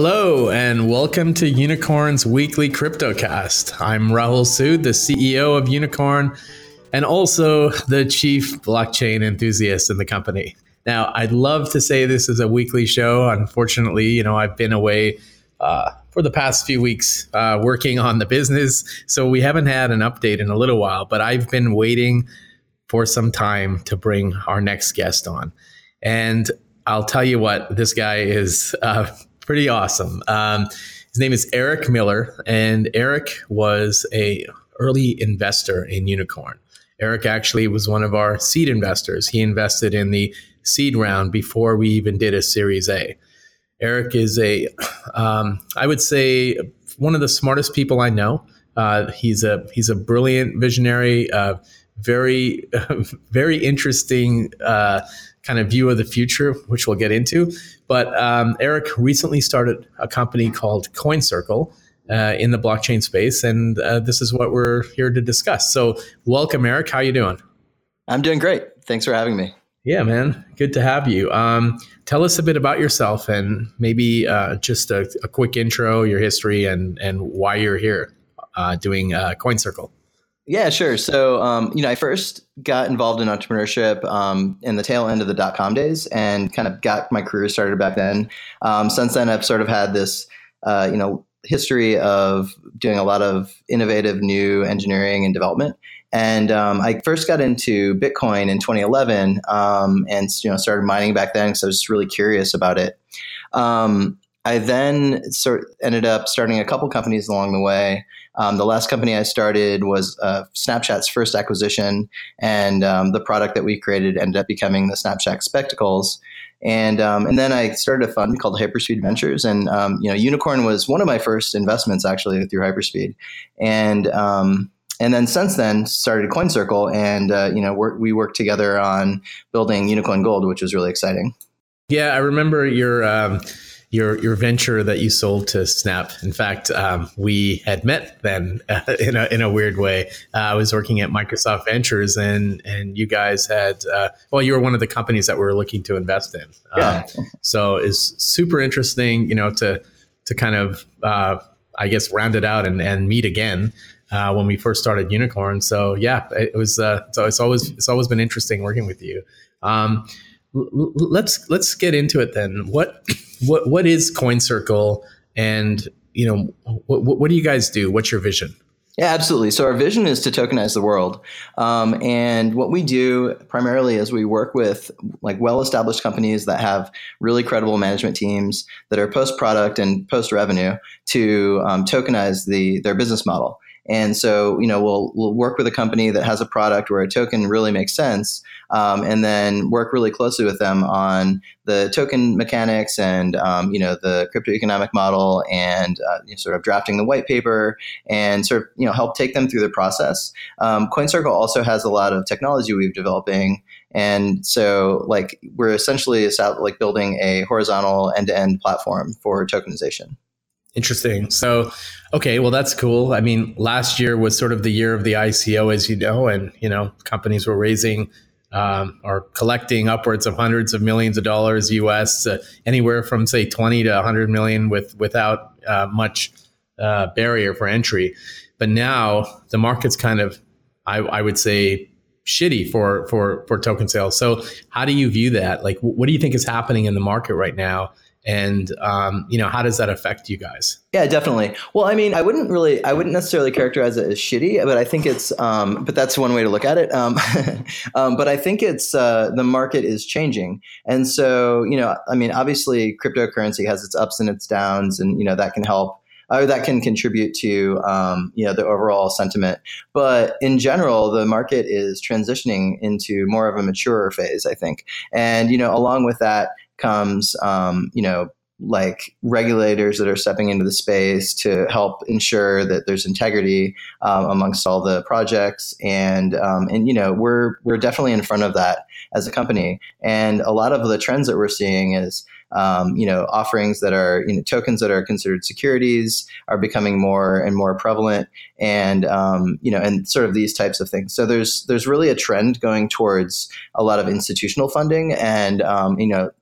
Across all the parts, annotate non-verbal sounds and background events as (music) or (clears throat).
Hello, and welcome to Unikrn's weekly CryptoCast. I'm Rahul Sood, the CEO of Unikrn, and also the chief blockchain enthusiast in the company. Now, I'd love to say this is a weekly show. Unfortunately, you know, I've been away uh, for the past few weeks uh, working on the business, so we haven't had an update in a little while, but I've been waiting for some time to bring our next guest on. And I'll tell you what, this guy is uh, pretty awesome. Um, his name is Erick Miller, and Erick was a early investor in Unikrn. Erick actually was one of our seed investors. He invested in the seed round before we even did a Series A. Erick is a, um, I would say, one of the smartest people I know. Uh, he's a he's a brilliant visionary, uh, very (laughs) very interesting uh, kind of view of the future, which we'll get into. But um, Erick recently started a company called CoinCircle uh, in the blockchain space, and uh, this is what we're here to discuss. So, welcome, Erick. How you doing? I'm doing great. Thanks for having me. Yeah, man. Good to have you. Um, tell us a bit about yourself and maybe uh, just a, a, quick intro, your history, and and why you're here uh, doing uh, CoinCircle. Yeah, sure. So, um, you know, I first got involved in entrepreneurship um, in the tail end of the dot com days and kind of got my career started back then. Um, since then, I've sort of had this, uh, you know, history of doing a lot of innovative new engineering and development. And um, I first got into Bitcoin in 2011 um, and, you know, started mining back then because I was just really curious about it. Um, I then sort ended up starting a couple companies along the way. Um, the last company I started was uh, Snapchat's first acquisition, and um, the product that we created ended up becoming the Snapchat Spectacles. And um, and then I started a fund called Hyperspeed Ventures, and um, you know, Unikrn was one of my first investments actually through Hyperspeed, and um, and then since then started CoinCircle and uh, you know, we worked together on building Unicorn Gold, which was really exciting. Yeah, I remember your um, your your venture that you sold to Snap. In fact, um, we had met then uh, in a in a weird way. Uh, I was working at Microsoft Ventures, and and you guys had uh, well, you were one of the companies that we were looking to invest in. Yeah. Um, so it's super interesting, you know, to to kind of uh, I guess round it out and, and meet again. Uh, when we first started Unikrn, so yeah, it was. Uh, so it's always it's always been interesting working with you. Um, let's let's get into it then. What what what is CoinCircle, and you know what what do you guys do? What's your vision? Yeah, absolutely. So our vision is to tokenize the world, um, and what we do primarily is we work with like well-established companies that have really credible management teams that are post-product and post-revenue to um, tokenize the their business model. And so, you know, we'll we'll work with a company that has a product where a token really makes sense, um, and then work really closely with them on the token mechanics and um, you know the crypto economic model and uh, you know, sort of drafting the white paper and sort of you know help take them through the process. Um, CoinCircle also has a lot of technology we've developing. And so, like, we're essentially like building a horizontal end-to-end platform for tokenization. Interesting. So, okay, well, that's cool. I mean, last year was sort of the year of the ICO, as you know, and you know, companies were raising um, or collecting upwards of hundreds of millions of dollars US, uh, anywhere from say 20 to 100 million, with without uh, much uh, barrier for entry. But now the market's kind of, I, I would say, shitty for for for token sales. So, how do you view that? Like, what do you think is happening in the market right now? And um, you know how does that affect you guys yeah definitely well i mean i wouldn't really i wouldn't necessarily characterize it as shitty but i think it's um, but that's one way to look at it um, (laughs) um, but i think it's uh, the market is changing and so you know i mean obviously cryptocurrency has its ups and its downs and you know that can help or that can contribute to um, you know the overall sentiment. But in general, the market is transitioning into more of a mature phase, I think. And you know, along with that, comes, um, you know, like regulators that are stepping into the space to help ensure that there's integrity um, amongst all the projects. And um, and you know we're we're definitely in front of that as a company. And a lot of the trends that we're seeing is um, you know offerings that are you know tokens that are considered securities are becoming more and more prevalent. And um, you know and sort of these types of things. So there's there's really a trend going towards a lot of institutional funding. And um, you know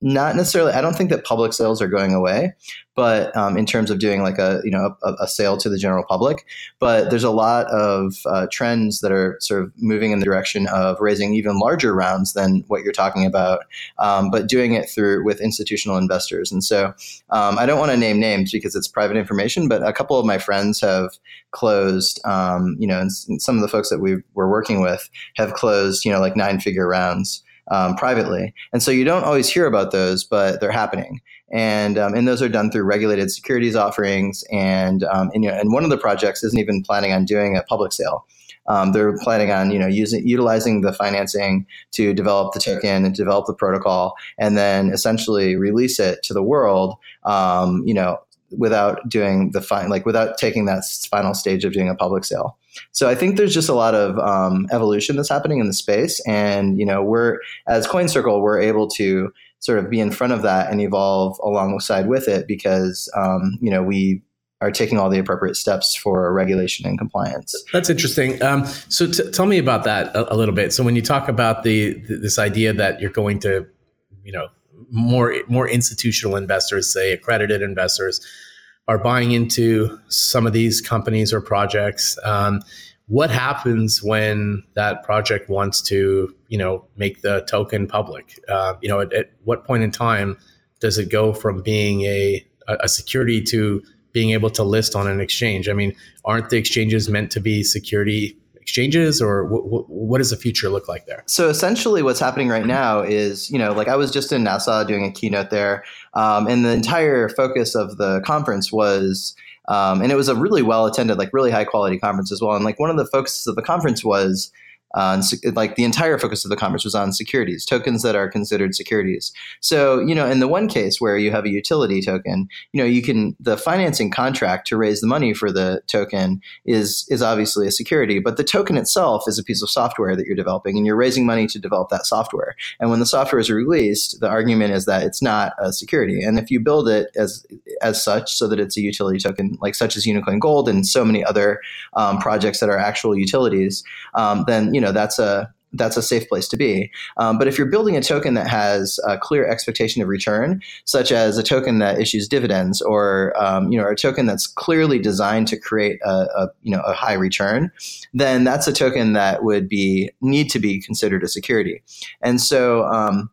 not necessarily i don't think that public sales are going away but um, in terms of doing like a you know a, a, sale to the general public. But there's a lot of uh, trends that are sort of moving in the direction of raising even larger rounds than what you're talking about um, but doing it through with institutional investors. And so um, i don't want to name names because it's private information but a couple of my friends have closed um, you know and some of the folks that we were working with have closed you know like nine figure rounds um, privately. And so you don't always hear about those, but they're happening. And, um, and those are done through regulated securities offerings. And, um, and, you know, and one of the projects isn't even planning on doing a public sale. Um, they're planning on you know using utilizing the financing to develop the token and develop the protocol, and then essentially release it to the world. Um, you know, without doing the fine, like without taking that final stage of doing a public sale. So I think there's just a lot of um, evolution that's happening in the space, and you know, we're as CoinCircle, we're able to sort of be in front of that and evolve alongside with it because um, you know we are taking all the appropriate steps for regulation and compliance. That's interesting. Um, so t- tell me about that a, a, little bit. So when you talk about the this idea that you're going to, you know, more more institutional investors, say accredited investors, are buying into some of these companies or projects. Um, what happens when that project wants to, you know, make the token public? Uh, you know, at, at, what point in time does it go from being a, a security to being able to list on an exchange? I mean, aren't the exchanges meant to be security exchanges or what does the future look like there? So essentially what's happening right now is you know like i was just in nassau doing a keynote there um, and the entire focus of the conference was um, and it was a really well attended like really high quality conference as well. And like one of the focuses of the conference was uh, like the entire focus of the conference was on securities, tokens that are considered securities. So, you know, in the one case where you have a utility token, you know, you can the financing contract to raise the money for the token is is obviously a security, but the token itself is a piece of software that you're developing, and you're raising money to develop that software. And when the software is released, the argument is that it's not a security. And if you build it as as such, so that it's a utility token, like such as Unikoin Gold and so many other um, projects that are actual utilities, um, then you know that's a that's a safe place to be. Um, but if you're building a token that has a clear expectation of return, such as a token that issues dividends, or um, you know, a token that's clearly designed to create a, a, you know a high return, then that's a token that would be need to be considered a security. And so. Um,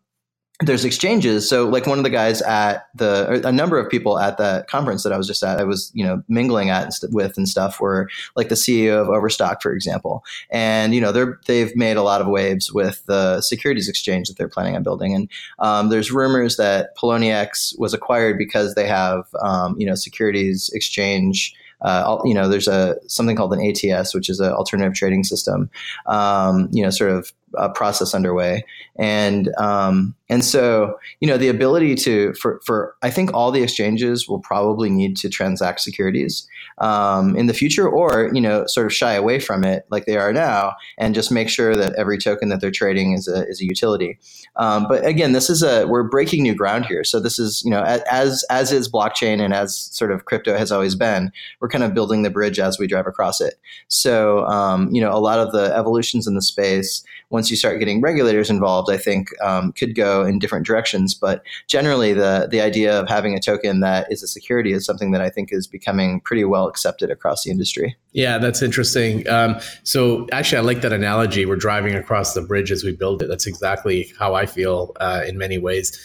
there's exchanges. So like one of the guys at the, a number of people at the conference that I was just at, I was, you know, mingling at and st- with and stuff were like the CEO of Overstock, for example. And, you know, they're, they've made a lot of waves with the securities exchange that they're planning on building. And um, there's rumors that Poloniex was acquired because they have, um, you know, securities exchange uh, you know, there's a something called an ATS, which is an alternative trading system. Um, you know, sort of a process underway, and um, and so you know the ability to for for I think all the exchanges will probably need to transact securities um, in the future, or you know sort of shy away from it like they are now, and just make sure that every token that they're trading is a is a utility. Um, but again, this is a we're breaking new ground here. So this is you know as as is blockchain and as sort of crypto has always been, we're kind of building the bridge as we drive across it. So um, you know a lot of the evolutions in the space once you start getting regulators involved, I think um, could go in different directions. But generally, the the idea of having a token that is a security is something that I think is becoming pretty well accepted across the industry. Yeah, that's interesting. Um, so actually, I like that analogy. We're driving across the bridge as we build it. That's exactly how I feel uh, in many ways.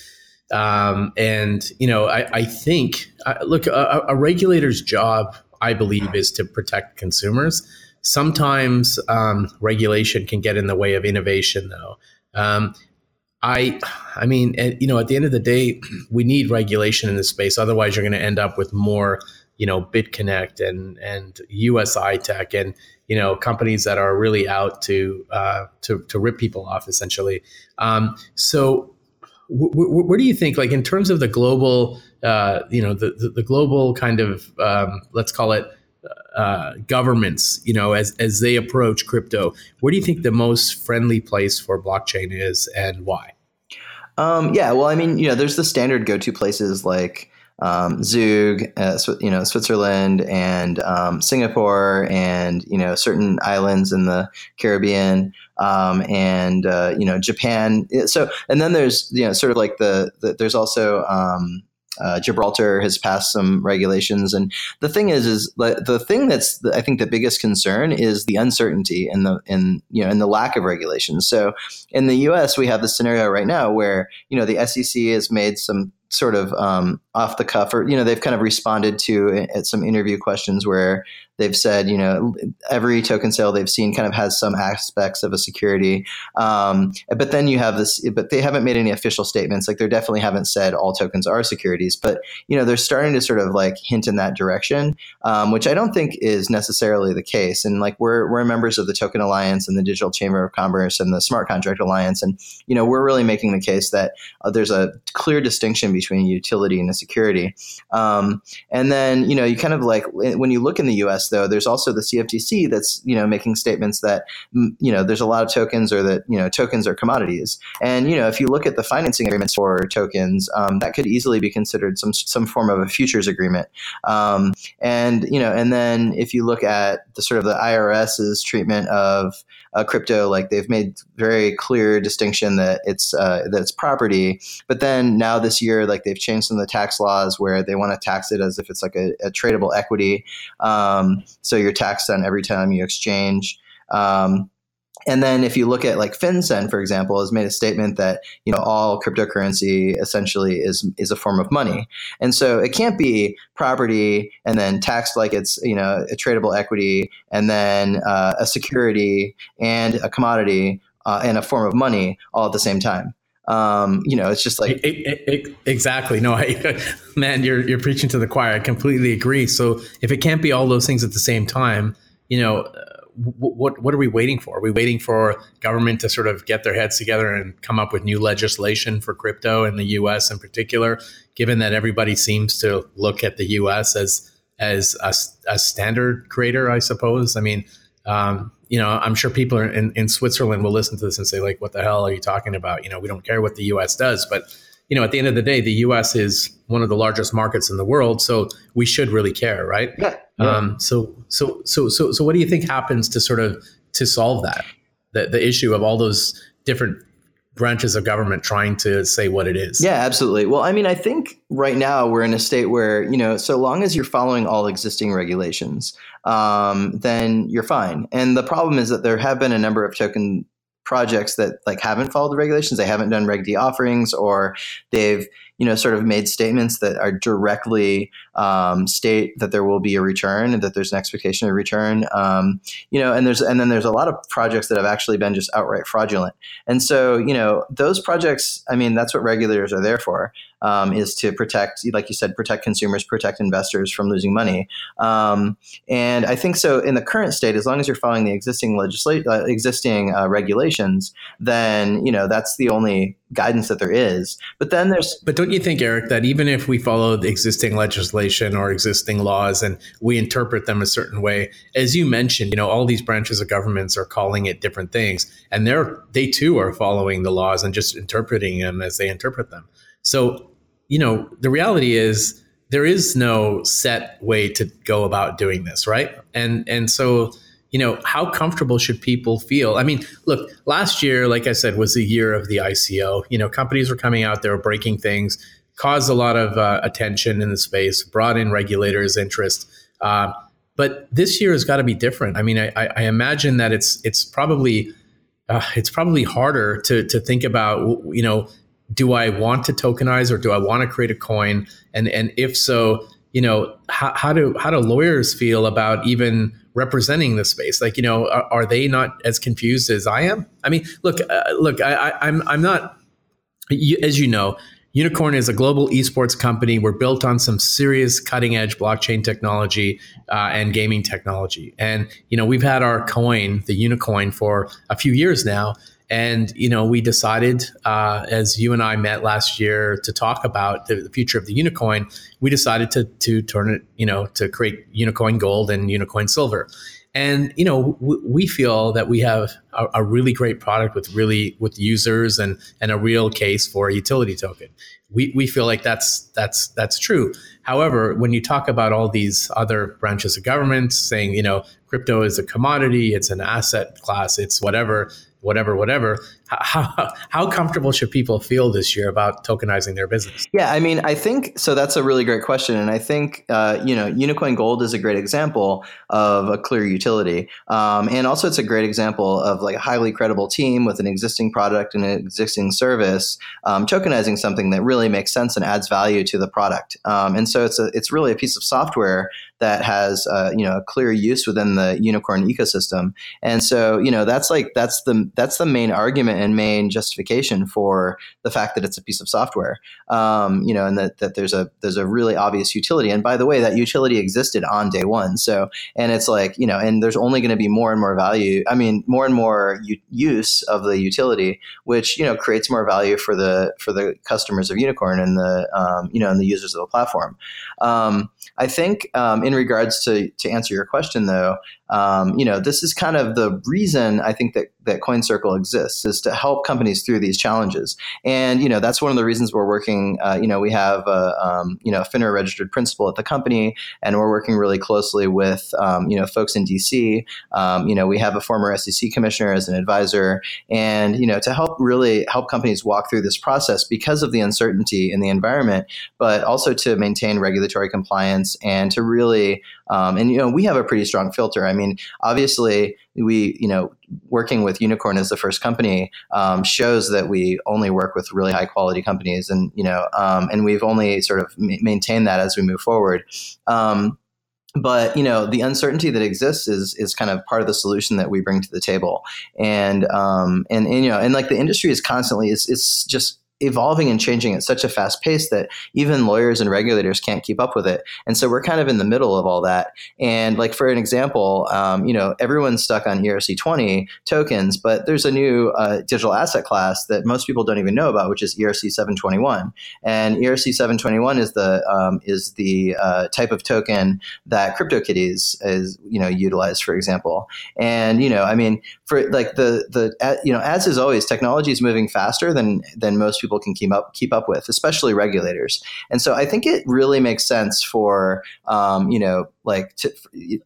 Um, and you know, I, I think uh, look, a, a regulator's job, I believe, is to protect consumers Sometimes um, regulation can get in the way of innovation, though. Um, I, I mean, you know, at the end of the day, (clears throat) we need regulation in this space. Otherwise, you're going to end up with more, you know, BitConnect and and USI Tech and you know companies that are really out to uh, to to rip people off, essentially. Um, so, w- w- where do you think, like in terms of the global uh, you know the, the, the global kind of um, let's call it uh, governments, you know, as as they approach crypto, where do you think the most friendly place for blockchain is, and why? Um, yeah, well, I mean, you know, there's the standard go-to places like um, Zug, uh, you know, Switzerland and um, Singapore, and you know, certain islands in the Caribbean, um, and uh, you know, Japan. So, and then there's you know, sort of like the, the there's also um, uh, Gibraltar has passed some regulations, and the thing is, is the, the thing that's the, I think the biggest concern is the uncertainty and the in you know and the lack of regulations. So in the U.S., we have the scenario right now where you know the SEC has made some sort of um, off the cuff, or you know, they've kind of responded to at uh, some interview questions where they've said, you know, every token sale they've seen kind of has some aspects of a security. Um, but then you have this, but they haven't made any official statements. Like they definitely haven't said all tokens are securities, but you know, they're starting to sort of like hint in that direction, um, which I don't think is necessarily the case. And like we're we're members of the Token Alliance and the Digital Chamber of Commerce and the Smart Contract Alliance, and you know, we're really making the case that uh, there's a clear distinction between utility and a security. Um, and then, you know, you kind of like when you look in the U.S. though, there's also the CFTC that's you know making statements that you know there's a lot of tokens or that you know tokens are commodities. And you know, if you look at the financing agreements for tokens, um, that could easily be considered some some form of a futures agreement. Um, and you know, and then if you look at the sort of the IRS's treatment of uh, crypto, like they've made very clear distinction that it's uh, that it's property. But then now this year, like they've changed some of the tax laws where they want to tax it as if it's like a, a tradable equity. Um, so you're taxed on every time you exchange. Um, and then if you look at like FinCEN, for example, has made a statement that you know all cryptocurrency essentially is is a form of money, and so it can't be property and then taxed like it's you know a tradable equity and then uh, a security and a commodity uh, and a form of money all at the same time. Um, you know, it's just like it, it, it, exactly. No, I, (laughs) man, you're you're preaching to the choir. I completely agree. So if it can't be all those things at the same time, you know what what are we waiting for? Are we waiting for government to sort of get their heads together and come up with new legislation for crypto in the U.S. in particular? Given that everybody seems to look at the U.S. as as a, a standard creator, I suppose. I mean, um, you know, I'm sure people in, in Switzerland will listen to this and say, like, "What the hell are you talking about?" You know, we don't care what the U.S. does, but you know, at the end of the day, the U.S. is one of the largest markets in the world, so we should really care, right? Yeah. yeah. Um, so, so, so, so, so, what do you think happens to sort of to solve that the the issue of all those different branches of government trying to say what it is? Yeah, absolutely. Well, I mean, I think right now we're in a state where you know, so long as you're following all existing regulations, um, then you're fine. And the problem is that there have been a number of token projects that like haven't followed the regulations. They haven't done Reg D offerings, or they've you know sort of made statements that are directly um, state that there will be a return and that there's an expectation of return. Um, you know, and there's and then there's a lot of projects that have actually been just outright fraudulent. And so you know those projects. I mean, that's what regulators are there for um, is to protect, like you said, protect consumers, protect investors from losing money. Um, and I think so in the current state, as long as you're following the existing legislate, uh, existing uh, regulations, then you know that's the only guidance that there is. But then there's. But don't you think, Erick, that even if we follow the existing legislation or existing laws and we interpret them a certain way, as you mentioned, you know, all these branches of governments are calling it different things, and they're they too are following the laws and just interpreting them as they interpret them. So, you know, the reality is there is no set way to go about doing this, right? And and so, you know, how comfortable should people feel? I mean, look, last year, like I said, was the year of the ICO. You know, companies were coming out, they were breaking things, caused a lot of uh, attention in the space, brought in regulators' interest. Uh, but this year has got to be different. I mean, I, I imagine that it's it's probably uh, it's probably harder to to think about you know do I want to tokenize or do I want to create a coin? And and if so, you know, how, how do how do lawyers feel about even representing the space? Like, you know, are, are they not as confused as I am? I mean, look, uh, look, I, I, I'm I'm not, you, as you know, Unikrn is a global esports company. We're built on some serious cutting edge blockchain technology uh, and gaming technology. And, you know, we've had our coin, the Unikoin, for a few years now. And, you know, we decided, uh, as you and I met last year to talk about the, the, future of the Unikoin, we decided to, to turn it, you know, to create Unikoin Gold and Unikoin Silver. And you know, w- we feel that we have a, a, really great product with really with users and and a real case for a utility token. We, we feel like that's that's that's true. However, when you talk about all these other branches of government saying, you know, crypto is a commodity, it's an asset class, it's whatever, whatever, whatever. How, (laughs) how comfortable should people feel this year about tokenizing their business? Yeah, I mean, I think so. That's a really great question, and I think uh, you know, Unikoin Gold is a great example of a clear utility, um, and also it's a great example of like a highly credible team with an existing product and an existing service um, tokenizing something that really makes sense and adds value to the product. Um, and so it's a, it's really a piece of software that has uh, you know a clear use within the Unikrn ecosystem. And so you know that's like that's the that's the main argument and main justification for the fact that it's a piece of software. Um, you know, and that, that there's a there's a really obvious utility. And by the way, that utility existed on day one. So and it's like you know, and there's only going to be more and more value. I mean, more and more u- use of the utility, which you know creates more value for the for the customers of Unikrn and the um, you know and the users of the platform. Um, I think um, in regards to to answer your question though, um, you know, this is kind of the reason I think that that CoinCircle exists is to help companies through these challenges. And you know, that's one of the reasons we're working. Uh, you know, we have a um, you know a FINRA registered principal at the company, and we're working really closely with um, you know folks in DC. Um, you know, we have a former SEC commissioner as an advisor, and you know, to help really help companies walk through this process because of the uncertainty in the environment, but also to maintain regulatory compliance and to really um, and you know, we have a pretty strong filter. I mean, obviously, we you know, working with Unikrn as the first company um, shows that we only work with really high quality companies, and you know, um, and we've only sort of ma- maintained that as we move forward um, but you know the uncertainty that exists is is kind of part of the solution that we bring to the table and um and, and you know and like the industry is constantly it's, it's just evolving and changing at such a fast pace that even lawyers and regulators can't keep up with it. And so we're kind of in the middle of all that. And like for an example, um, you know, everyone's stuck on ERC20 tokens, but there's a new uh, digital asset class that most people don't even know about, which is ERC 721. And ERC 721 is the um, is the uh, type of token that CryptoKitties is you know utilized, for example. And you know, I mean, for like the the you know, as is always, technology is moving faster than than most people people can keep up keep up with, especially regulators. And so I think it really makes sense for um, you know like to,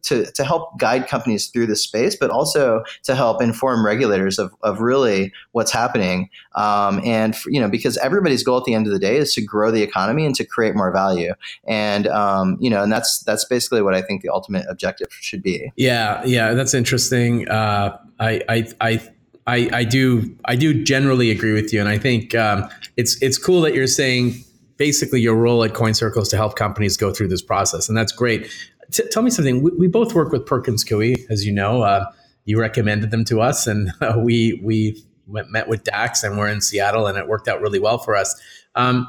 to to help guide companies through this space, but also to help inform regulators of, of really what's happening. Um, and you know because everybody's goal at the end of the day is to grow the economy and to create more value. And um, you know and that's that's basically what I think the ultimate objective should be. Yeah, yeah, that's interesting. Uh, I I I I, I do I do generally agree with you, and I think um, it's it's cool that you're saying basically your role at CoinCircle is to help companies go through this process, and that's great. T- tell me something. We, we, both work with Perkins Coie, as you know. Uh, you recommended them to us, and uh, we we went, met with Dax, and we're in Seattle, and it worked out really well for us. Um,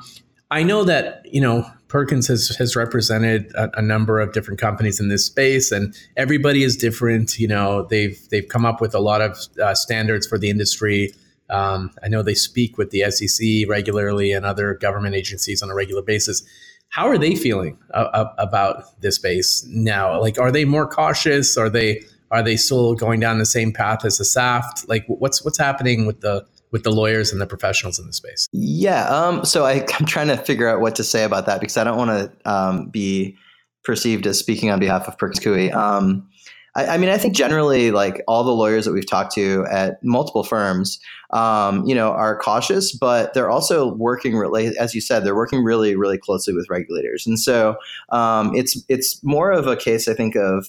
I know that you know Perkins has has represented a, a, number of different companies in this space, and everybody is different. You know, they've they've come up with a lot of uh, standards for the industry. Um, I know they speak with the SEC regularly and other government agencies on a regular basis. How are they feeling about this space now? Like, are they more cautious? Are they are they still going down the same path as the SAFT? Like, what's what's happening with the with the lawyers and the professionals in the space? Yeah. Um, so I, (laughs) am trying to figure out what to say about that because I don't want to um, be perceived as speaking on behalf of Perkins Coie. Um, I, I, mean, I think generally, like all the lawyers that we've talked to at multiple firms, um, you know, are cautious, but they're also working really, as you said, they're working really, really closely with regulators, and so um, it's it's more of a case, I think, of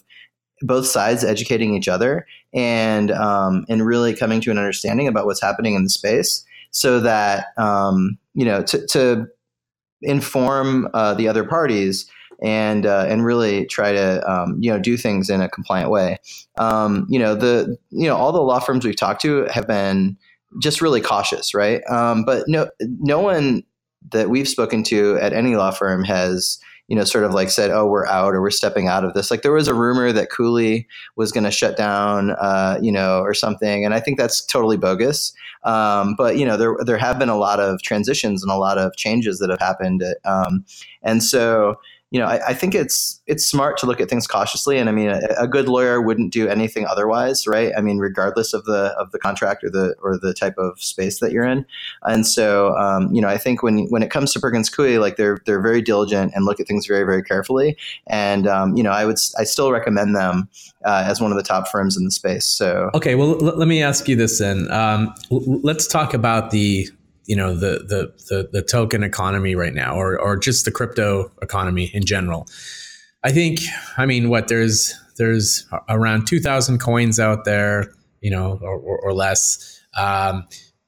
both sides educating each other and um, and really coming to an understanding about what's happening in the space, so that um, you know to, to inform uh, the other parties and uh, and really try to um, you know do things in a compliant way. Um, you know the you know all the law firms we've talked to have been just really cautious, right? Um, but no no one that we've spoken to at any law firm has you know, sort of like said, "Oh, we're out or we're stepping out of this." Like there was a rumor that Cooley was going to shut down, uh, you know, or something, and I think that's totally bogus. Um, but you know, there there have been a lot of transitions and a lot of changes that have happened, um, and so you know, I, I, think it's it's smart to look at things cautiously, and I mean, a, a, good lawyer wouldn't do anything otherwise, right? I mean, regardless of the of the contract or the or the type of space that you're in. And so, um, you know, I think when when it comes to Perkins Coie, like they're they're very diligent and look at things very very carefully. And um, you know, I would I still recommend them uh, as one of the top firms in the space. So okay, well, l- let me ask you this then. Um, l- let's talk about the you know the, the the the, token economy right now or or just the crypto economy in general i think i mean what there's there's around 2000 coins out there you know or, or, or less um,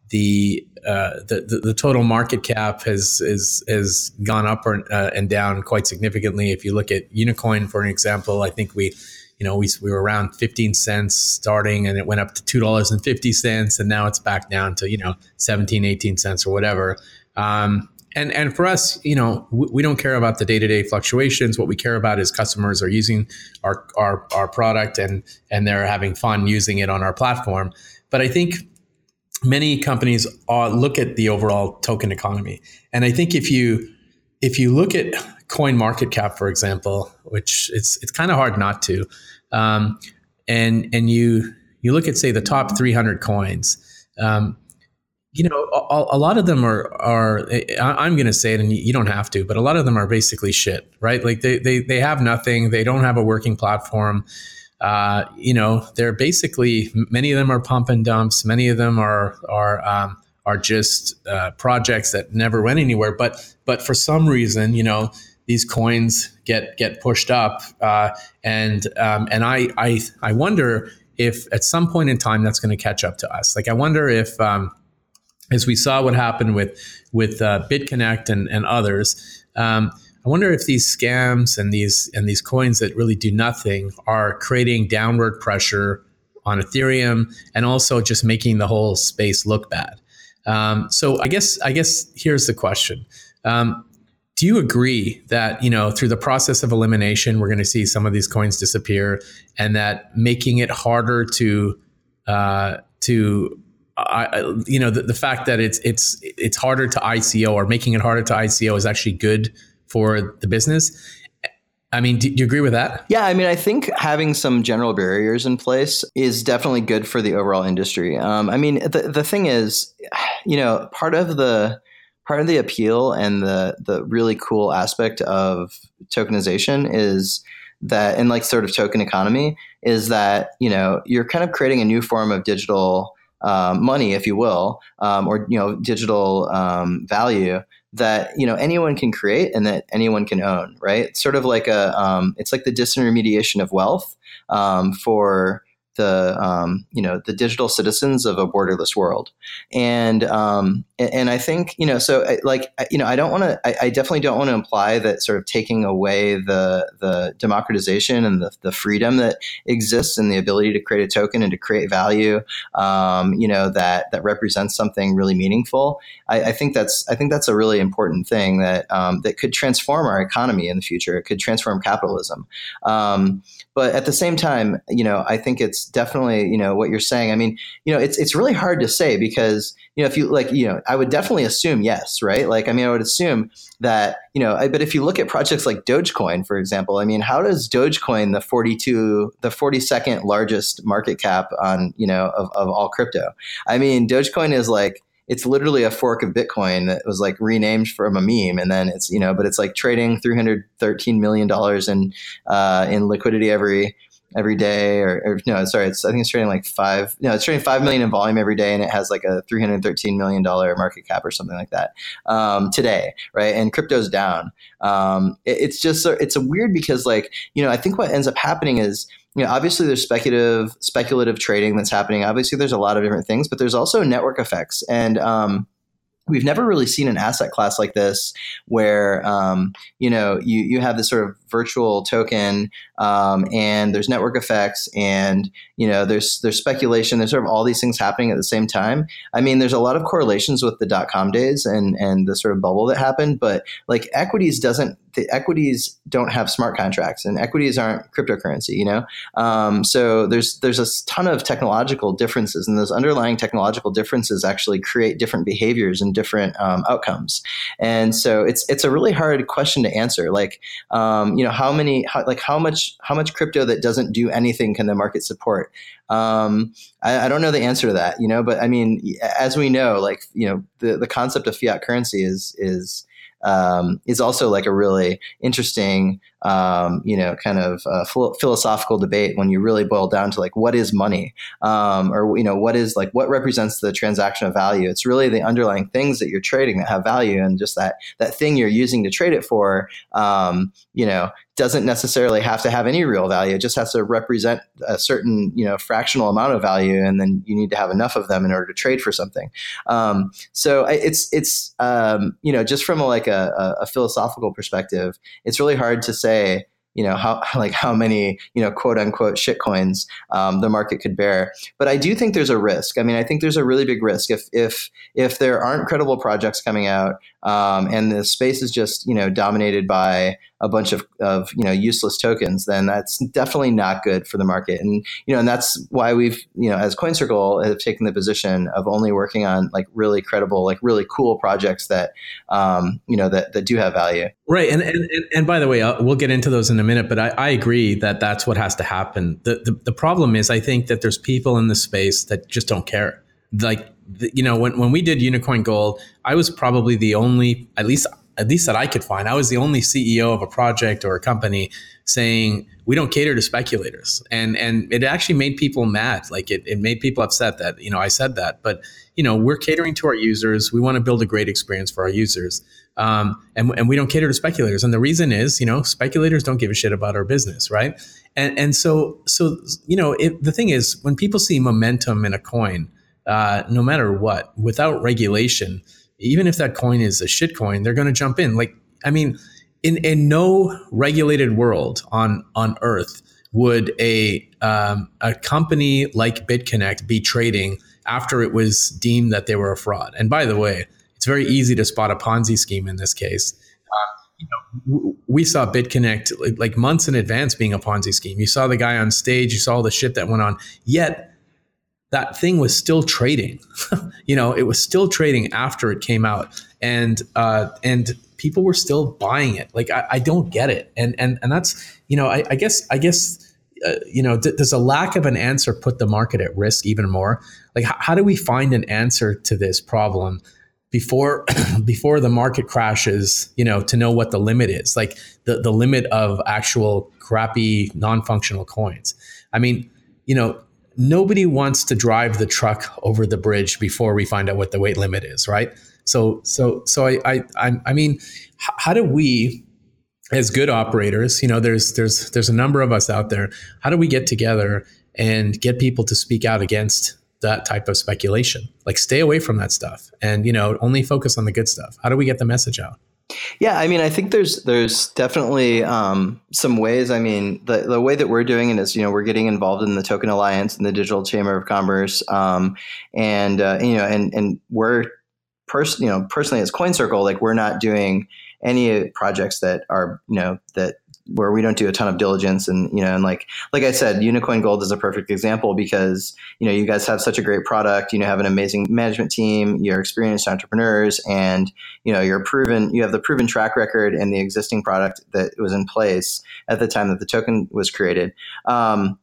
the, uh, the, the the total market cap has is has gone up or, uh, and down quite significantly. If you look at Unikoin, for an example, I think we you know, we, we were around 15 cents starting and it went up to $2.50 and now it's back down to, you know, 17, 18 cents or whatever. Um, and, and for us, you know, we, we don't care about the day-to-day fluctuations. What we care about is customers are using our, our, our product and, and they're having fun using it on our platform. But I think many companies uh, look at the overall token economy. And I think if you, if you look at coin market cap, for example, which it's it's kind of hard not to, um, and and you you look at say the top 300 coins, um, you know, a, a, lot of them are are I'm going to say it, and you don't have to, but a lot of them are basically shit, right? Like they they they have nothing, they don't have a working platform. Uh, you know, they're basically many of them are pump and dumps, many of them are are um, are just uh, projects that never went anywhere. But but for some reason, you know, these coins get get pushed up, uh, and um, and I, I I wonder if at some point in time that's going to catch up to us. Like I wonder if. Um, as we saw what happened with with uh, BitConnect and, and others, um, I wonder if these scams and these and these coins that really do nothing are creating downward pressure on Ethereum and also just making the whole space look bad. Um, so I guess I guess here's the question: um, Do you agree that you know through the process of elimination, we're going to see some of these coins disappear, and that making it harder to uh, to uh, you know the, the fact that it's it's it's harder to ICO or making it harder to ICO is actually good for the business I mean, do you agree with that? Yeah, I mean, I think having some general barriers in place is definitely good for the overall industry. Um, I mean, the the thing is, you know, part of the part of the appeal and the the really cool aspect of tokenization is that, and like sort of token economy, is that you know you're kind of creating a new form of digital um, money, if you will, um, or you know, digital um, value that you know anyone can create and that anyone can own right? It's sort of like a um, it's like the disintermediation of wealth um, for the um, you know the digital citizens of a borderless world, and um, and I think you know so like you know I don't want to I, I, definitely don't want to imply that sort of taking away the the democratization and the, the freedom that exists and the ability to create a token and to create value, um, you know that that represents something really meaningful. I, I, think that's I think that's a really important thing that um, that could transform our economy in the future. It could transform capitalism. Um, but at the same time, you know, I think it's definitely, you know, what you're saying. I mean, you know, it's it's really hard to say because, you know, if you like, you know, I would definitely assume yes, right? Like, I mean, I would assume that, you know, I, but if you look at projects like Dogecoin, for example, I mean, how does Dogecoin, the 42, the 42nd largest market cap on, you know, of, of all crypto? I mean, Dogecoin is like it's literally a fork of Bitcoin that was like renamed from a meme, and then it's you know, but it's like trading three hundred thirteen million dollars in uh, in liquidity every every day, or, or, no, sorry, it's I think it's trading like five, no, it's trading five million in volume every day, and it has like a three hundred thirteen million dollar market cap or something like that um, today, right? And crypto's down. Um, it, it's just it's a weird because like you know, I think what ends up happening is you know, obviously there's speculative speculative trading that's happening. Obviously, there's a lot of different things, but there's also network effects, and um, we've never really seen an asset class like this where um, you know you you have this sort of virtual token, um, and there's network effects, and you know there's there's speculation. There's sort of all these things happening at the same time. I mean, there's a lot of correlations with the dot com days and and the sort of bubble that happened, but like equities doesn't the equities don't have smart contracts and equities aren't cryptocurrency you know um, so there's there's a ton of technological differences and those underlying technological differences actually create different behaviors and different um, outcomes and so it's it's a really hard question to answer like um, you know how many how, like how much how much crypto that doesn't do anything can the market support? Um, I, I, don't know the answer to that you know but i mean as we know like you know the, the concept of fiat currency is is um, is also like a really interesting, um, you know, kind of philosophical debate when you really boil down to like what is money, um, or you know, what is like what represents the transaction of value. It's really the underlying things that you're trading that have value, and just that that thing you're using to trade it for, um, you know, doesn't necessarily have to have any real value. It just has to represent a certain, you know, fractional amount of value, and then you need to have enough of them in order to trade for something. Um, so it's it's um, you know just from a, like a, a philosophical perspective, it's really hard to say you know how (laughs) like how many you know quote unquote shit coins um, the market could bear. But I do think there's a risk. I mean, I think there's a really big risk if if if there aren't credible projects coming out um, and the space is just you know dominated by a bunch of, of you know useless tokens, then that's definitely not good for the market. And you know, and that's why we've you know as CoinCircle have taken the position of only working on like really credible, like really cool projects that um, you know that that do have value. Right, and and, and by the way, I'll, we'll get into those in a minute. But I, I agree that that's what has to happen. The, the the problem is, I think that there's people in the space that just don't care. Like you know, when when we did Unicorn Gold, I was probably the only, at least at least that I could find. I was the only CEO of a project or a company saying we don't cater to speculators, and and it actually made people mad. Like it, it made people upset that you know I said that. But you know we're catering to our users. We want to build a great experience for our users, um, and and we don't cater to speculators. And the reason is you know speculators don't give a shit about our business, right? And and so so you know it, the thing is when people see momentum in a coin, uh, no matter what, without regulation even if that coin is a shit coin, they're going to jump in. Like, I mean, in in no regulated world on on Earth would a um, a company like BitConnect be trading after it was deemed that they were a fraud. And by the way, very easy to spot a Ponzi scheme in this case. Uh, you know, we saw BitConnect like months in advance being a Ponzi scheme. You saw the guy on stage, you saw all the shit that went on. Yet that thing was still trading. (laughs) you know, it was still trading after it came out, and uh, and people were still buying it. Like I, I don't get it, and and and that's you know, I, I guess I guess. Uh, you know, th- does a lack of an answer put the market at risk even more? Like, h- how do we find an answer to this problem before (clears throat) before the market crashes? You know, to know what the limit is, like the the limit of actual crappy non-functional coins. I mean, you know, nobody wants to drive the truck over the bridge before we find out what the weight limit is, right? So, so, so I, I, I mean, how do we, as good operators, you know, there's, there's, there's a number of us out there. How do we get together and get people to speak out against that type of speculation? Like, stay away from that stuff, and you know, only focus on the good stuff. How do we get the message out? Yeah, I mean, I think there's there's definitely um, some ways. I mean, the the way that we're doing it is, you know, we're getting involved in the Token Alliance and the Digital Chamber of Commerce, um, and uh, you know, and and we're person, you know, personally as CoinCircle, like we're not doing any projects that are, you know, that where we don't do a ton of diligence and you know and like like i said unikoin gold is a perfect example because you know you guys have such a great product you know have an amazing management team you're experienced entrepreneurs and you know you're proven you have the proven track record and the existing product that was in place at the time that the token was created. Um,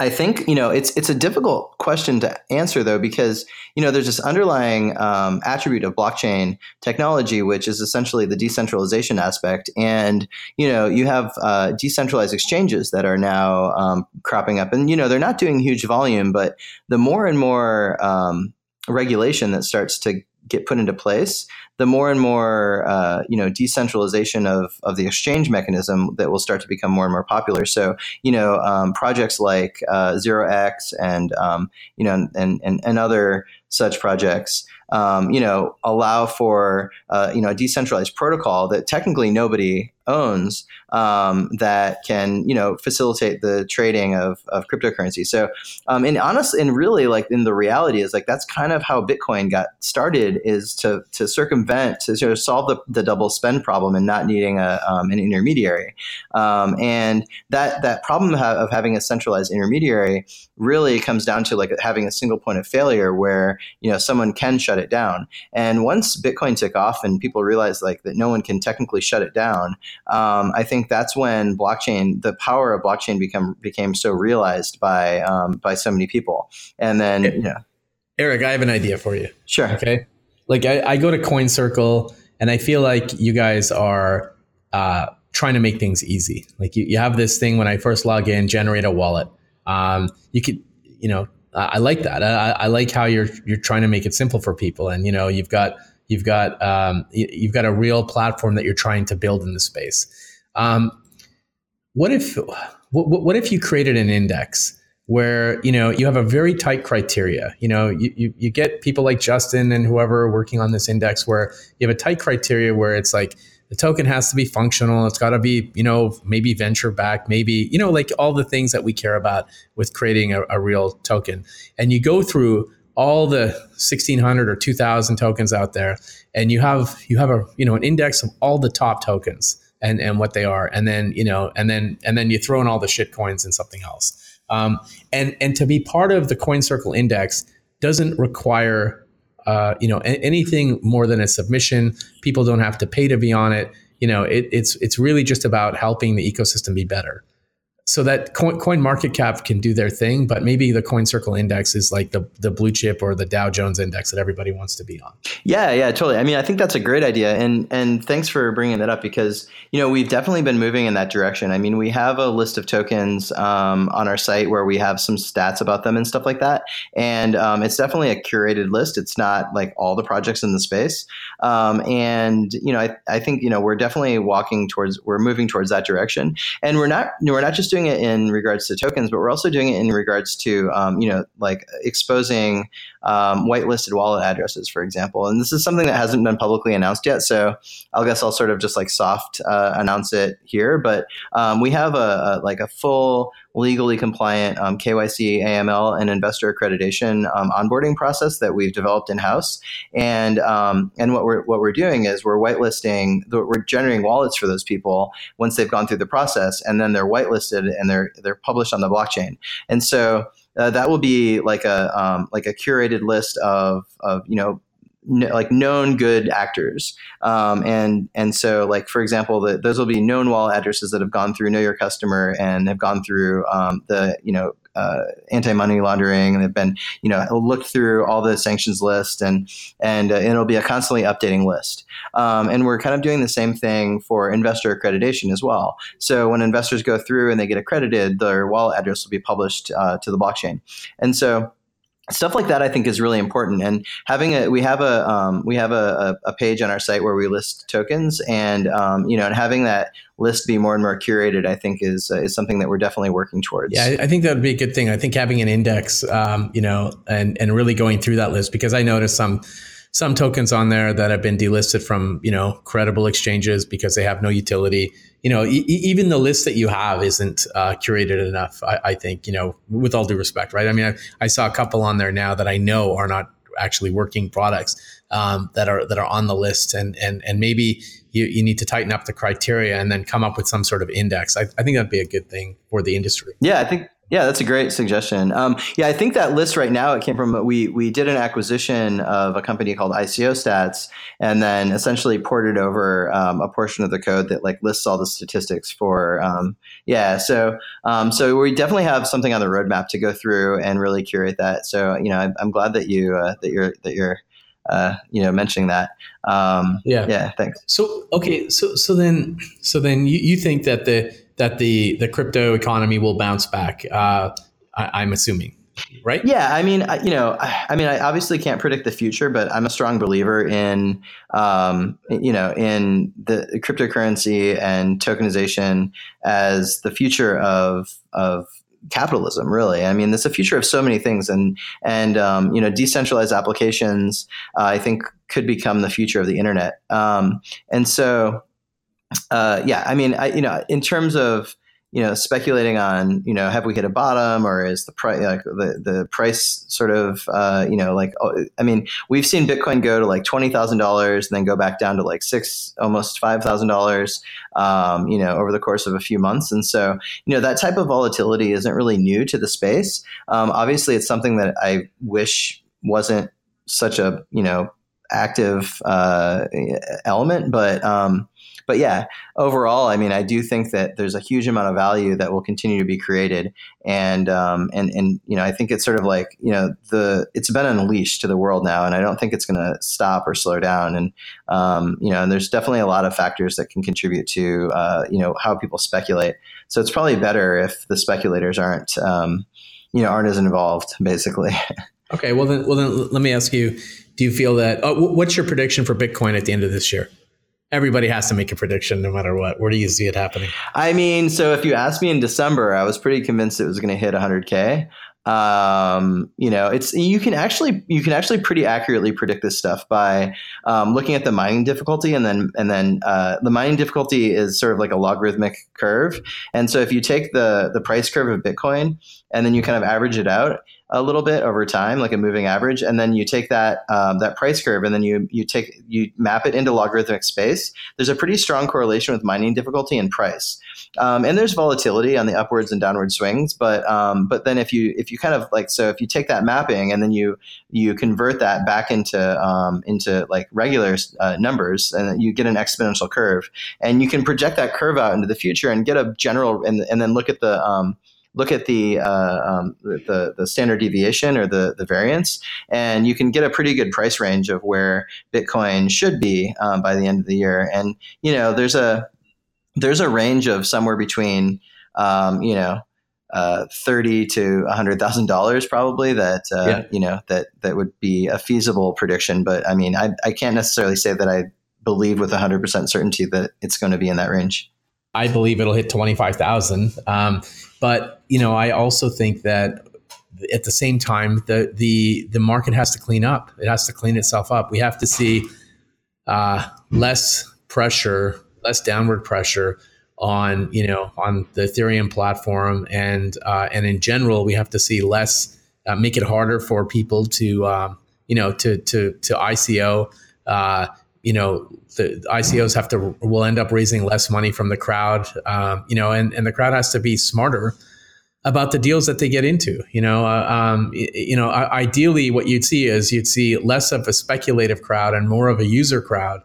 I think you know it's it's a difficult question to answer though because you know there's this underlying um, attribute of blockchain technology which is essentially the decentralization aspect. And you know you have uh, decentralized exchanges that are now um, cropping up. And you know they're not doing huge volume but the more and more um, regulation that starts to get put into place the more and more uh, you know decentralization of of the exchange mechanism that will start to become more and more popular. So you know um, projects like uh, 0x and um, you know and, and and other such projects um, you know, allow for uh, you know a decentralized protocol that technically nobody owns um, that can you know facilitate the trading of, of cryptocurrency. So, um, and honestly, and really, like in the reality is like that's kind of how Bitcoin got started is to to circumvent to sort of solve the, the double spend problem and not needing a um, an intermediary. Um, and that that problem of having a centralized intermediary really comes down to like having a single point of failure where you know someone can shut it down. And once Bitcoin took off and people realized like that no one can technically shut it down, um, I think that's when blockchain, the power of blockchain, become became so realized by um, by so many people. And then yeah, you know, Erick, I have an idea for you. Sure. Okay. Like I, I go to CoinCircle and I feel like you guys are. Uh, trying to make things easy. Like you, you have this thing when I first log in, generate a wallet. Um, you could, you know, I like that. I, I, like how you're you're trying to make it simple for people, and you know, you've got you've got um, you've got a real platform that you're trying to build in the space. Um, what if what, what if you created an index where you know you have a very tight criteria? You know, you, you you get people like Justin and whoever working on this index where you have a tight criteria where it's like the token has to be functional. It's got to be, you know, maybe venture back, maybe, you know, like all the things that we care about with creating a, a real token. And you go through all the 1600 or 2000 tokens out there and you have you have a you know an index of all the top tokens and and what they are and then you know and then and then you throw in all the shit coins and something else um, and and to be part of the CoinCircle index doesn't require uh, you know, a- anything more than a submission. People don't have to pay to be on it. You know, it, it's it's really just about helping the ecosystem be better so that coin, coin, market cap can do their thing but maybe the CoinCircle index is like the, the blue chip or the dow jones index that everybody wants to be on. Yeah yeah totally. I mean i think that's a great idea and and thanks for bringing that up because you know we've definitely been moving in that direction. I mean we have a list of tokens um, on our site where we have some stats about them and stuff like that and um, it's definitely a curated list. It's not like all the projects in the space um, and you know I, I think you know we're definitely walking towards we're moving towards that direction. And we're not we're not just doing it in regards to tokens, but we're also doing it in regards to, um, you know, like exposing um, whitelisted wallet addresses, for example. And this is something that hasn't been publicly announced yet. So I guess I'll sort of just like soft uh, announce it here. But um, we have a, a, like a full legally compliant um, KYC, AML, and investor accreditation um, onboarding process that we've developed in house. And um, and what we're what we're doing is we're whitelisting, we're generating wallets for those people once they've gone through the process, and then they're whitelisted and they're they're published on the blockchain. And so uh, that will be like a um, like a curated list of of you know like known good actors. Um, and and so like for example the, those will be known wall addresses that have gone through know your customer and have gone through um, the you know uh, anti-money laundering and they've been you know looked through all the sanctions list and and uh, it'll be a constantly updating list. Um, and we're kind of doing the same thing for investor accreditation as well. So when investors go through and they get accredited their wallet address will be published uh, to the blockchain. And so stuff like that i think is really important and having a we have a um, we have a, a, page on our site where we list tokens and um, you know and having that list be more and more curated i think is uh, is something that we're definitely working towards. Yeah i think that would be a good thing. I think having an index um, you know and and really going through that list because i noticed some some tokens on there that have been delisted from you know credible exchanges because they have no utility. You know e- even the list that you have isn't uh, curated enough I, I, think you know with all due respect right? I mean I, I, saw a couple on there now that i know are not actually working products um, that are that are on the list and and and maybe you, you need to tighten up the criteria and then come up with some sort of index. I, I think that'd be a good thing for the industry. Yeah i think yeah, that's a great suggestion. Um, yeah, I think that list right now it came from we we did an acquisition of a company called ICO Stats, and then essentially ported over um, a portion of the code that like lists all the statistics for. Um, yeah, so um, so we definitely have something on the roadmap to go through and really curate that. So you know, I'm, I'm glad that you uh, that you're that you're uh, you know mentioning that. Um, yeah, yeah. Thanks. So okay, so so then so then you, you think that the that the the crypto economy will bounce back. Uh, I, am assuming. right? Yeah, I mean, you know, I mean, I obviously can't predict the future, but I'm a strong believer in, um, you know, in the cryptocurrency and tokenization as the future of of capitalism. Really, I mean, it's a future of so many things, and and um, you know, decentralized applications, uh, I think, could become the future of the internet. Um, and so, uh, yeah, I mean, I, you know, in terms of you know, speculating on, you know, have we hit a bottom or is the price, like the, the price sort of, uh, you know, like, oh, I mean, we've seen Bitcoin go to like $20,000 and then go back down to like six, almost $5,000, um, you know, over the course of a few months. And so, you know, that type of volatility isn't really new to the space. Um, obviously it's something that I wish wasn't such a, you know, active, uh, element, but, um, but yeah, overall, I mean, I do think that there's a huge amount of value that will continue to be created, and um, and and you know, I think it's sort of like you know the it's been unleashed to the world now, and I don't think it's going to stop or slow down, and um, you know, and there's definitely a lot of factors that can contribute to uh, you know how people speculate. So it's probably better if the speculators aren't um, you know aren't as involved, basically. (laughs) Okay, well then, well then, let me ask you: Do you feel that? Oh, what's your prediction for Bitcoin at the end of this year? everybody has to make a prediction no matter what. Where do you see it happening? I mean, so if you asked me in December, I was pretty convinced it was going to hit 100k. Um, you know, it's you can actually you can actually pretty accurately predict this stuff by um, looking at the mining difficulty and then and then uh, the mining difficulty is sort of like a logarithmic curve. And so if you take the the price curve of Bitcoin and then you kind of average it out, a little bit over time, like a moving average, and then you take that um, that price curve and then you you take you map it into logarithmic space. There's a pretty strong correlation with mining difficulty and price, um, and there's volatility on the upwards and downward swings. But um, but then if you if you kind of like so if you take that mapping and then you you convert that back into um, into like regular uh, numbers, and you get an exponential curve, and you can project that curve out into the future and get a general and and then look at the um, look at the, uh, um, the, the standard deviation or the the variance, and you can get a pretty good price range of where Bitcoin should be um, by the end of the year. And you know, there's a there's a range of somewhere between um, you know uh, thirty to hundred thousand dollars probably that uh, yeah. you know that that would be a feasible prediction. But I mean, I I can't necessarily say that I believe with hundred percent certainty that it's going to be in that range. I believe it'll hit twenty five thousand. Um, but you know, I also think that at the same time, the the the market has to clean up. It has to clean itself up. We have to see uh, less pressure, less downward pressure on you know on the Ethereum platform, and uh, and in general, we have to see less uh, make it harder for people to um, you know to to to ICO. You know the ICOs have to will end up raising less money from the crowd, um, you know, and, and the crowd has to be smarter about the deals that they get into. You know, uh, um, you know, ideally, what you'd see is you'd see less of a speculative crowd and more of a user crowd,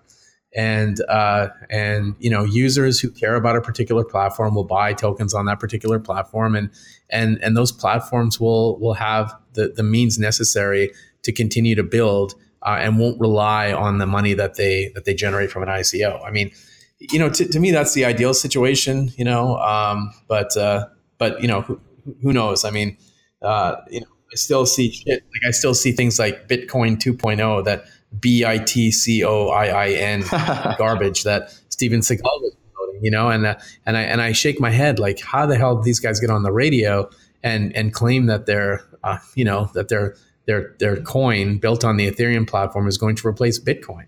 and uh, and you know, users who care about a particular platform will buy tokens on that particular platform, and and and those platforms will will have the the means necessary to continue to build uh, and won't rely on the money that they that they generate from an ICO. I mean, you know, to, to me that's the ideal situation. You know, um, but uh, but you know, who, who knows? I mean, uh, you know, I still see shit. Like I still see things like Bitcoin 2.0 that B I T C O I I N (laughs) garbage that Steven Seagal was promoting. You know, and uh, and I and I shake my head like, how the hell did these guys get on the radio and and claim that they're uh, you know that they're their their coin built on the Ethereum platform is going to replace Bitcoin.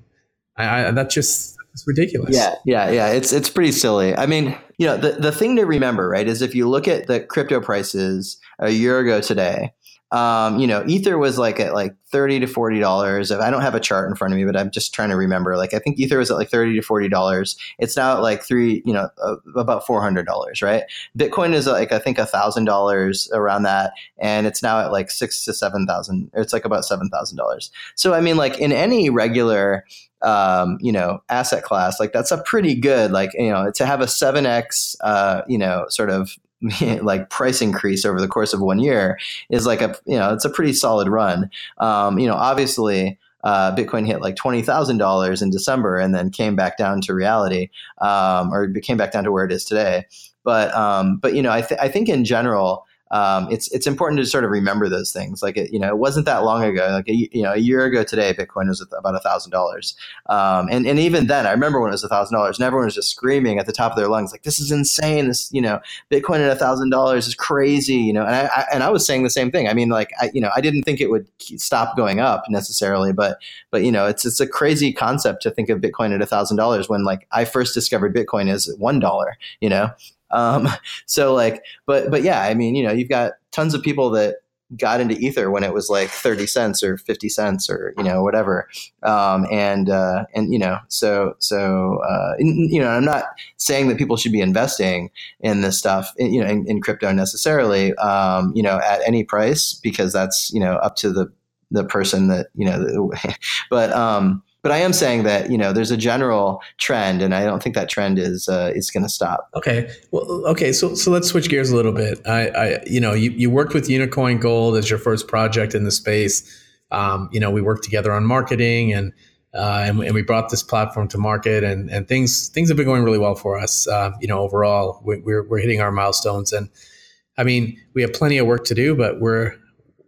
I, I, that's just it's ridiculous. Yeah, yeah, yeah. It's it's pretty silly. I mean, you know, the the thing to remember, right, is if you look at the crypto prices a year ago today, um, you know, Ether was like at like thirty to forty dollars. I don't have a chart in front of me, but I'm just trying to remember. Like I think Ether was at like thirty to forty dollars. It's now at like three, you know, uh, about four hundred dollars, right? Bitcoin is like I think a thousand dollars around that, and it's now at like six to seven thousand. It's like about seven thousand dollars. So I mean, like in any regular um, you know, asset class, like that's a pretty good, like, you know, to have a 7x, uh, you know, sort of (laughs) like price increase over the course of one year is like a you know it's a pretty solid run. Um, you know, obviously. Uh, Bitcoin hit like twenty thousand dollars in December, and then came back down to reality, um, or came back down to where it is today. But um, but you know, I, th- I think in general, um, it's it's important to sort of remember those things. Like it, you know, it wasn't that long ago. Like a, you know, a year ago today, Bitcoin was about a thousand dollars, um, and and even then, I remember when it was a thousand dollars, and everyone was just screaming at the top of their lungs, like, "This is insane! This you know, Bitcoin at a thousand dollars is crazy!" You know, and I, I, and I was saying the same thing. I mean, like, I, you know, I didn't think it would stop going up necessarily, but but you know, it's it's a crazy concept to think of Bitcoin at a thousand dollars when like I first discovered Bitcoin as one dollar. You know, um, (laughs) so like, but but yeah, I mean, you know, you've got tons of people that got into ether when it was like 30 cents or 50 cents or you know whatever. Um, and uh, and you know so so uh, you know i'm not saying that people should be investing in this stuff you know in, in crypto necessarily um, you know at any price because that's you know up to the the person that you know (laughs) but um but I am saying that you know there's a general trend, and I don't think that trend is uh, is going to stop. Okay, well, okay, so so let's switch gears a little bit. I, I you know you, you worked with Unikoin Gold as your first project in the space. Um, you know we worked together on marketing and. Uh, and, and, we brought this platform to market, and, and things things have been going really well for us. Uh, you know, overall, we, we're we're hitting our milestones, and I mean, we have plenty of work to do, but we're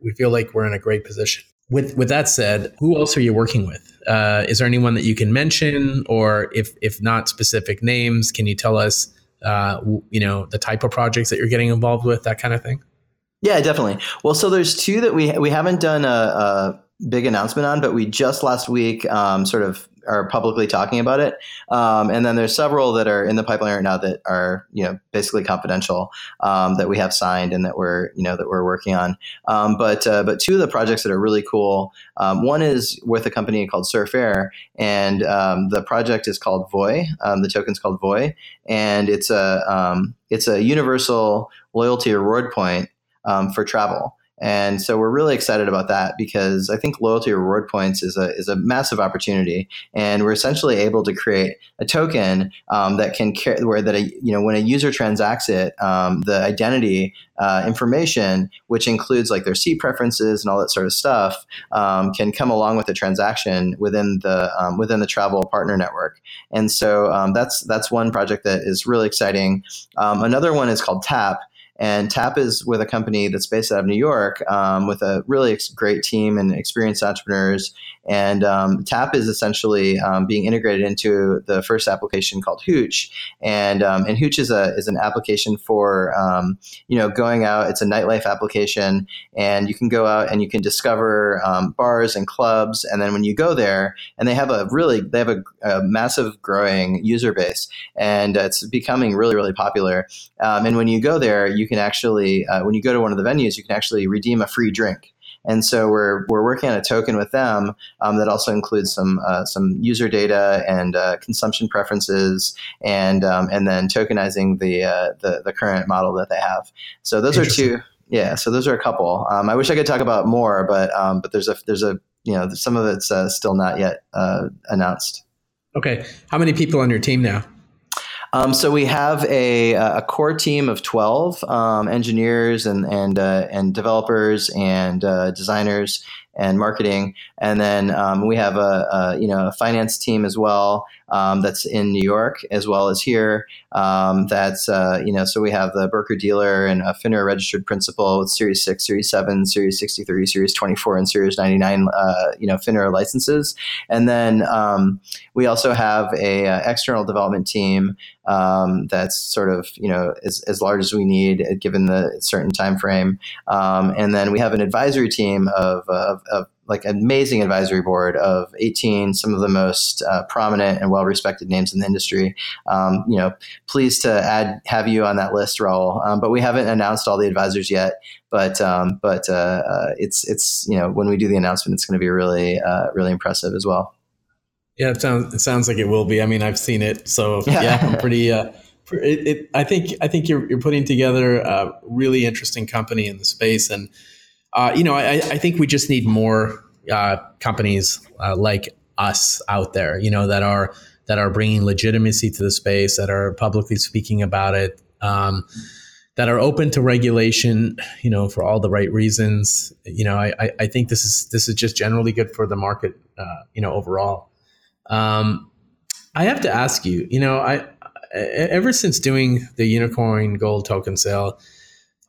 we feel like we're in a great position. With with that said, who else are you working with? Uh, is there anyone that you can mention, or if if not specific names, can you tell us, uh, you know, the type of projects that you're getting involved with, that kind of thing? Yeah, definitely. Well, so there's two that we we haven't done a, a big announcement on, but we just last week um, sort of are publicly talking about it. Um, and then there's several that are in the pipeline right now that are you know basically confidential um, that we have signed and that we're you know that we're working on. Um, but uh, but two of the projects that are really cool. Um, one is with a company called Surf Air, and um, the project is called Voy. Um, the token's called Voy, and it's a it's a universal loyalty reward point for travel. And so we're really excited about that because I think loyalty reward points is a, is a massive opportunity. And we're essentially able to create a token um, that can carry where that, a, you know, when a user transacts it, um, the identity uh, information, which includes like their seat preferences and all that sort of stuff, um, can come along with the transaction within the um, within the travel partner network. And so um, that's that's one project that is really exciting. Um, another one is called Tap. And TAP is with a company that's based out of New York um, with a really great team and experienced entrepreneurs. And um, TAP is essentially um, being integrated into the first application called Hooch. And, um, and Hooch is, a, is an application for, um, you know, going out. It's a nightlife application. And you can go out and you can discover um, bars and clubs. And then when you go there, and they have a really, they have a, a massive growing user base. And it's becoming really, really popular. and when you go there, you can actually, uh, when you go to one of the venues, you can actually redeem a free drink. And so we're, we're working on a token with them um, that also includes some uh, some user data and uh, consumption preferences and um, and then tokenizing the, uh, the the current model that they have. So those are two. Yeah, so those are a couple. Um, I wish I could talk about more, but um, but there's a there's a you know some of it's uh, still not yet uh, announced. Okay, how many people on your team now? Um, so we have a, a core team of twelve um, engineers and and uh, and developers and uh, designers and marketing, and then um, we have a, a, you know a finance team as well um, that's in New York as well as here. Um, that's uh, you know so we have the broker dealer and a FINRA registered principal with Series six, Series seven, Series sixty three, Series twenty four, and Series ninety nine. Uh, you know FINRA licenses, and then um, we also have a uh, external development team um, that's sort of you know as, as large as we need uh, given the certain time frame. Um, and then we have an advisory team of, of, of like amazing advisory board of 18 some of the most uh, prominent and well respected names in the industry um, you know pleased to add have you on that list Rahul um, but we haven't announced all the advisors yet but um, but uh, uh, it's it's you know when we do the announcement it's going to be really uh, really impressive as well yeah, it sounds it sounds like it will be. I mean, I've seen it, so (laughs) yeah, I'm pretty. Uh, it, it, I think I think you're you're putting together a really interesting company in the space, and uh, you know, I, I think we just need more uh, companies uh, like us out there. You know, that are that are bringing legitimacy to the space, that are publicly speaking about it. Um, that are open to regulation, you know, for all the right reasons. You know, I, I think this is this is just generally good for the market, uh, you know, overall. Um, I have to ask you, you know, I ever since doing the Unikoin Gold token sale,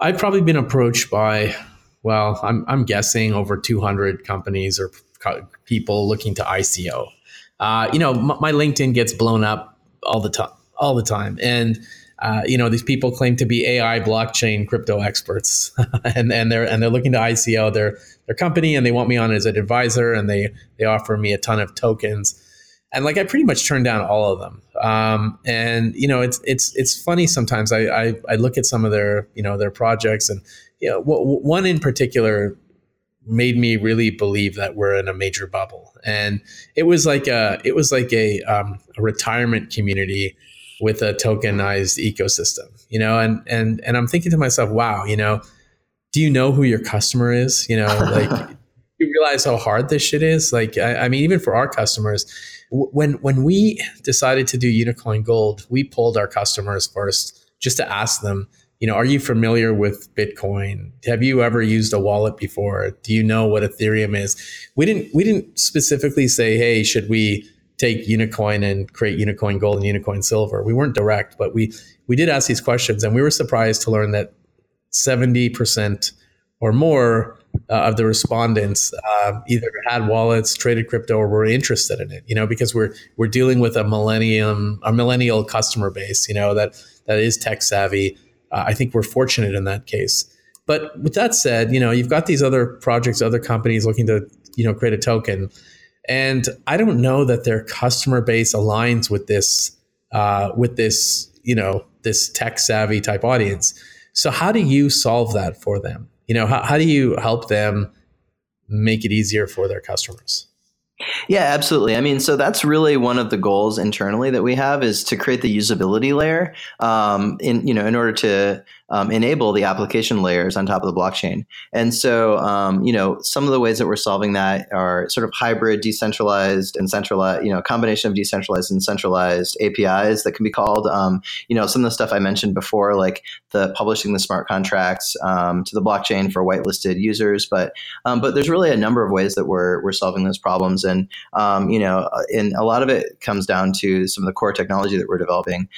I've probably been approached by, well, I'm, I'm guessing over 200 companies or people looking to ICO. Uh, you know, m- my LinkedIn gets blown up all the time, all the time, and uh, you know these people claim to be AI, blockchain, crypto experts, (laughs) and and they're and they're looking to ICO their their company, and they want me on as an advisor, and they they offer me a ton of tokens and like I pretty much turned down all of them. Um, and you know, it's it's it's funny sometimes. I, I, I look at some of their you know their projects, and you know, w- one in particular made me really believe that we're in a major bubble. And it was like a it was like a, um, a retirement community with a tokenized ecosystem. You know, and and and I'm thinking to myself, wow, you know, do you know who your customer is? You know, (laughs) like. you realize how hard this shit is. Like, I, I mean, even for our customers, when when we decided to do Unikoin Gold, we pulled our customers first just to ask them, you know, are you familiar with Bitcoin? Have you ever used a wallet before? Do you know what Ethereum is? We didn't we didn't specifically say, hey, should we take Unikoin and create Unikoin Gold and Unikoin Silver? We weren't direct, but we we did ask these questions, and we were surprised to learn that seventy percent or more uh, of the respondents uh, either had wallets, traded crypto, or were interested in it. You know, because we're we're dealing with a millennium, a millennial customer base. You know that that is tech savvy. Uh, I think we're fortunate in that case. But with that said, you know, you've got these other projects, other companies looking to you know create a token, and I don't know that their customer base aligns with this uh, with this you know this tech savvy type audience. So how do you solve that for them? you know how, how do you help them make it easier for their customers yeah, absolutely. I mean, so that's really one of the goals internally that we have is to create the usability layer um, in you know in order to um, enable the application layers on top of the blockchain. And so, um, you know, some of the ways that we're solving that are sort of hybrid, decentralized, and centralized, you know, combination of decentralized and centralized APIs that can be called. Um, you know, some of the stuff I mentioned before, like the publishing the smart contracts um, to the blockchain for whitelisted users. But um, but there's really a number of ways that we're we're solving those problems, and um, you know, and a lot of it comes down to some of the core technology that we're developing.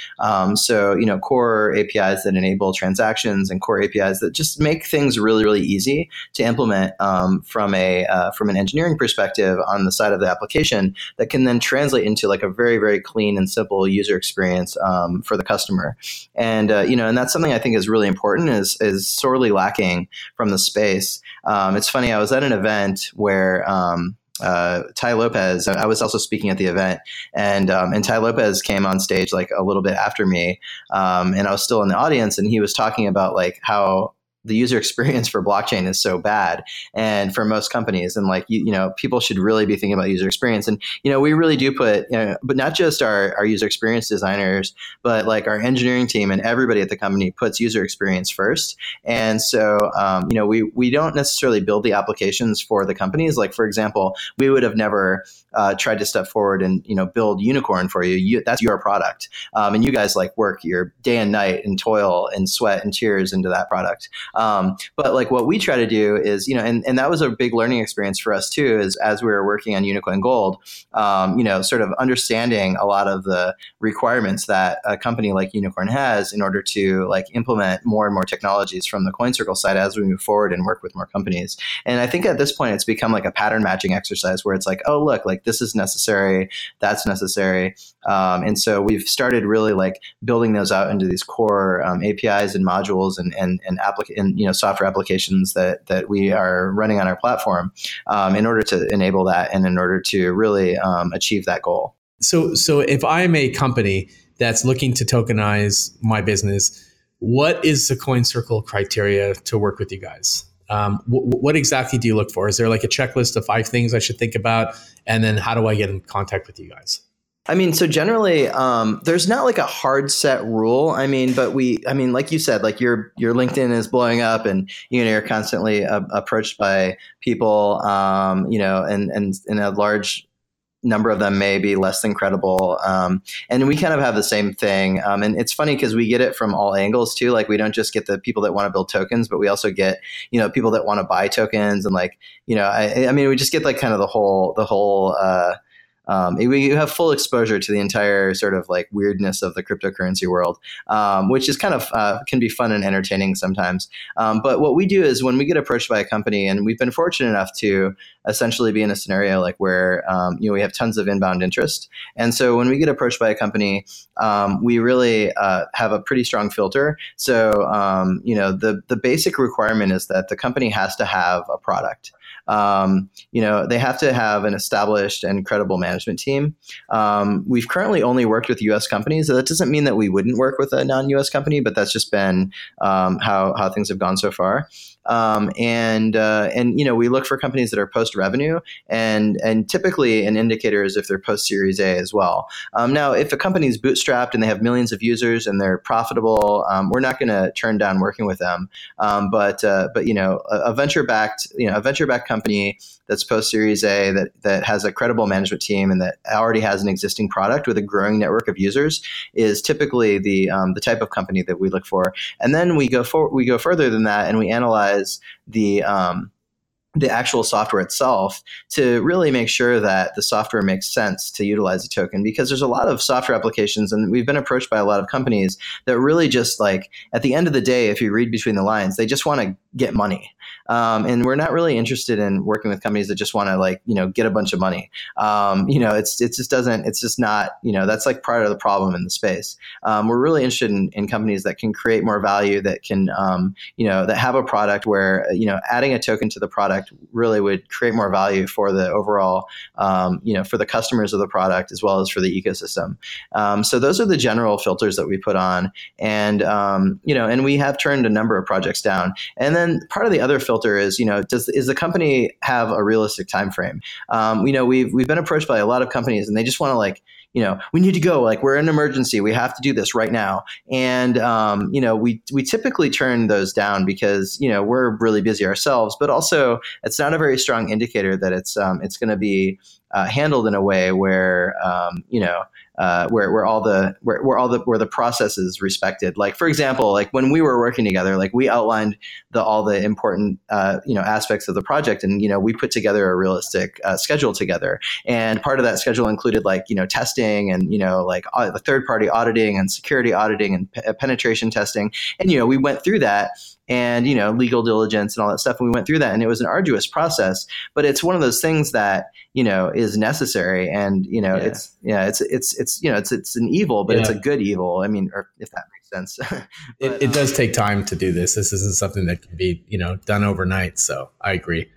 so you know, core APIs that enable trans transactions and core APIs that just make things really, really easy to implement um, from a uh, from an engineering perspective on the side of the application that can then translate into like a very, very clean and simple user experience um, for the customer. And uh, you know, and that's something I think is really important is is sorely lacking from the space. Um, it's funny. I was at an event where um, uh, Tai Lopez. I was also speaking at the event, and um, and Tai Lopez came on stage like a little bit after me, um, and I was still in the audience, and he was talking about like how the user experience for blockchain is so bad and for most companies and like you, you know people should really be thinking about user experience. And you know we really do put you know, but not just our, our user experience designers but like our engineering team and everybody at the company puts user experience first. And so um, you know we we don't necessarily build the applications for the companies. Like for example we would have never uh, tried to step forward and you know build Unikrn for you, you that's your product. Um, and you guys like work your day and night and toil and sweat and tears into that product um, but like what we try to do is, you know, and, and that was a big learning experience for us too, is as we were working on Unikoin Gold, um, you know, sort of understanding a lot of the requirements that a company like Unikrn has in order to like implement more and more technologies from the CoinCircle side as we move forward and work with more companies. And I think at this point, it's become like a pattern matching exercise where it's like, oh, look, like this is necessary, that's necessary. Um, and so we've started really like building those out into these core um, APIs and modules and, and, and, applic- and you know software applications that, that we are running on our platform um, in order to enable that and in order to really um, achieve that goal. So, so if I'm a company that's looking to tokenize my business, what is the CoinCircle criteria to work with you guys? Um, what exactly do you look for? Is there like a checklist of five things I should think about? And then how do I get in contact with you guys? I mean, so generally, um, there's not like a hard set rule. I mean, but we, I mean, like you said, like your your LinkedIn is blowing up, and you know you're constantly approached by people, um, you know, and and in a large number of them may be less than credible. Um, and we kind of have the same thing. Um, and it's funny because we get it from all angles too. Like we don't just get the people that want to build tokens, but we also get, you know, people that want to buy tokens and like, you know, I, I mean, we just get like kind of the whole, the whole, uh, um, we have full exposure to the entire sort of like weirdness of the cryptocurrency world, um, which is kind of uh, can be fun and entertaining sometimes. Um, but what we do is when we get approached by a company, and we've been fortunate enough to essentially be in a scenario like where um, you know we have tons of inbound interest, and so when we get approached by a company, um, we really uh, have a pretty strong filter. So um, you know the the basic requirement is that the company has to have a product um, you know, they have to have an established and credible management team. Um, we've currently only worked with U.S. companies. So that doesn't mean that we wouldn't work with a non-U.S. company, but that's just been um, how how things have gone so far. Um, and uh, and you know we look for companies that are post revenue and and typically an indicator is if they're post Series A as well. Um, now, if a company is bootstrapped and they have millions of users and they're profitable, um, we're not going to turn down working with them. Um, but uh, but you know a, a venture backed you know a venture backed company that's post Series A that that has a credible management team and that already has an existing product with a growing network of users is typically the um, the type of company that we look for. And then we go for we go further than that and we analyze as the um, the actual software itself to really make sure that the software makes sense to utilize a token. Because there's a lot of software applications and we've been approached by a lot of companies that really just like at the end of the day if you read between the lines they just want to get money um, and we're not really interested in working with companies that just want to like you know get a bunch of money. Um, you know it's it just doesn't it's just not you know that's like part of the problem in the space. Um, we're really interested in, in companies that can create more value that can um, you know that have a product where you know adding a token to the product really would create more value for the overall um, you know for the customers of the product as well as for the ecosystem. Um, so those are the general filters that we put on. And you know and we have turned a number of projects down. And then part of the other filter is, you know, does is the company have a realistic time frame? Um, you know, we've we've been approached by a lot of companies, and they just want to like you know, we need to go. Like we're in an emergency. We have to do this right now. And um, you know, we we typically turn those down because you know we're really busy ourselves, but also it's not a very strong indicator that it's um, it's going to be uh, handled in a way where um, you know uh, where where all the where, where all the where the process is respected. Like for example, like when we were working together, like we outlined the all the important uh, you know aspects of the project, and you know we put together a realistic uh, schedule together. And part of that schedule included like you know testing and you know like the third party auditing and security auditing and p- penetration testing. And you know we went through that and you know legal diligence and all that stuff and we went through that and it was an arduous process but it's one of those things that you know is necessary and you know yeah. it's yeah it's it's it's you know it's it's an evil but yeah. it's a good evil i mean or if that makes sense (laughs) but, it, it does take time to do this this isn't something that can be you know done overnight so i agree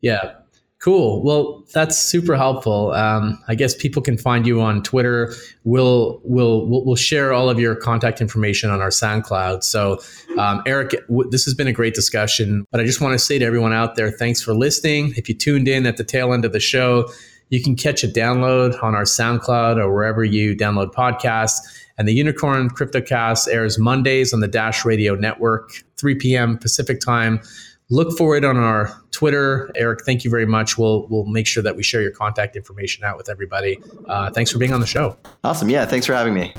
yeah Cool. Well, that's super helpful. Um, I guess people can find you on Twitter. We'll, we'll we'll share all of your contact information on our SoundCloud. So, um, Erick, w- this has been a great discussion. But I just want to say to everyone out there, thanks for listening. If you tuned in at the tail end of the show, you can catch a download on our SoundCloud or wherever you download podcasts. And the Unikrn CryptoCast airs Mondays on the Dash Radio Network, 3 p.m. Pacific time look for it on our Twitter. Erick, thank you very much. We'll we'll make sure that we share your contact information out with everybody. Uh, thanks for being on the show. Awesome. Yeah. Thanks for having me.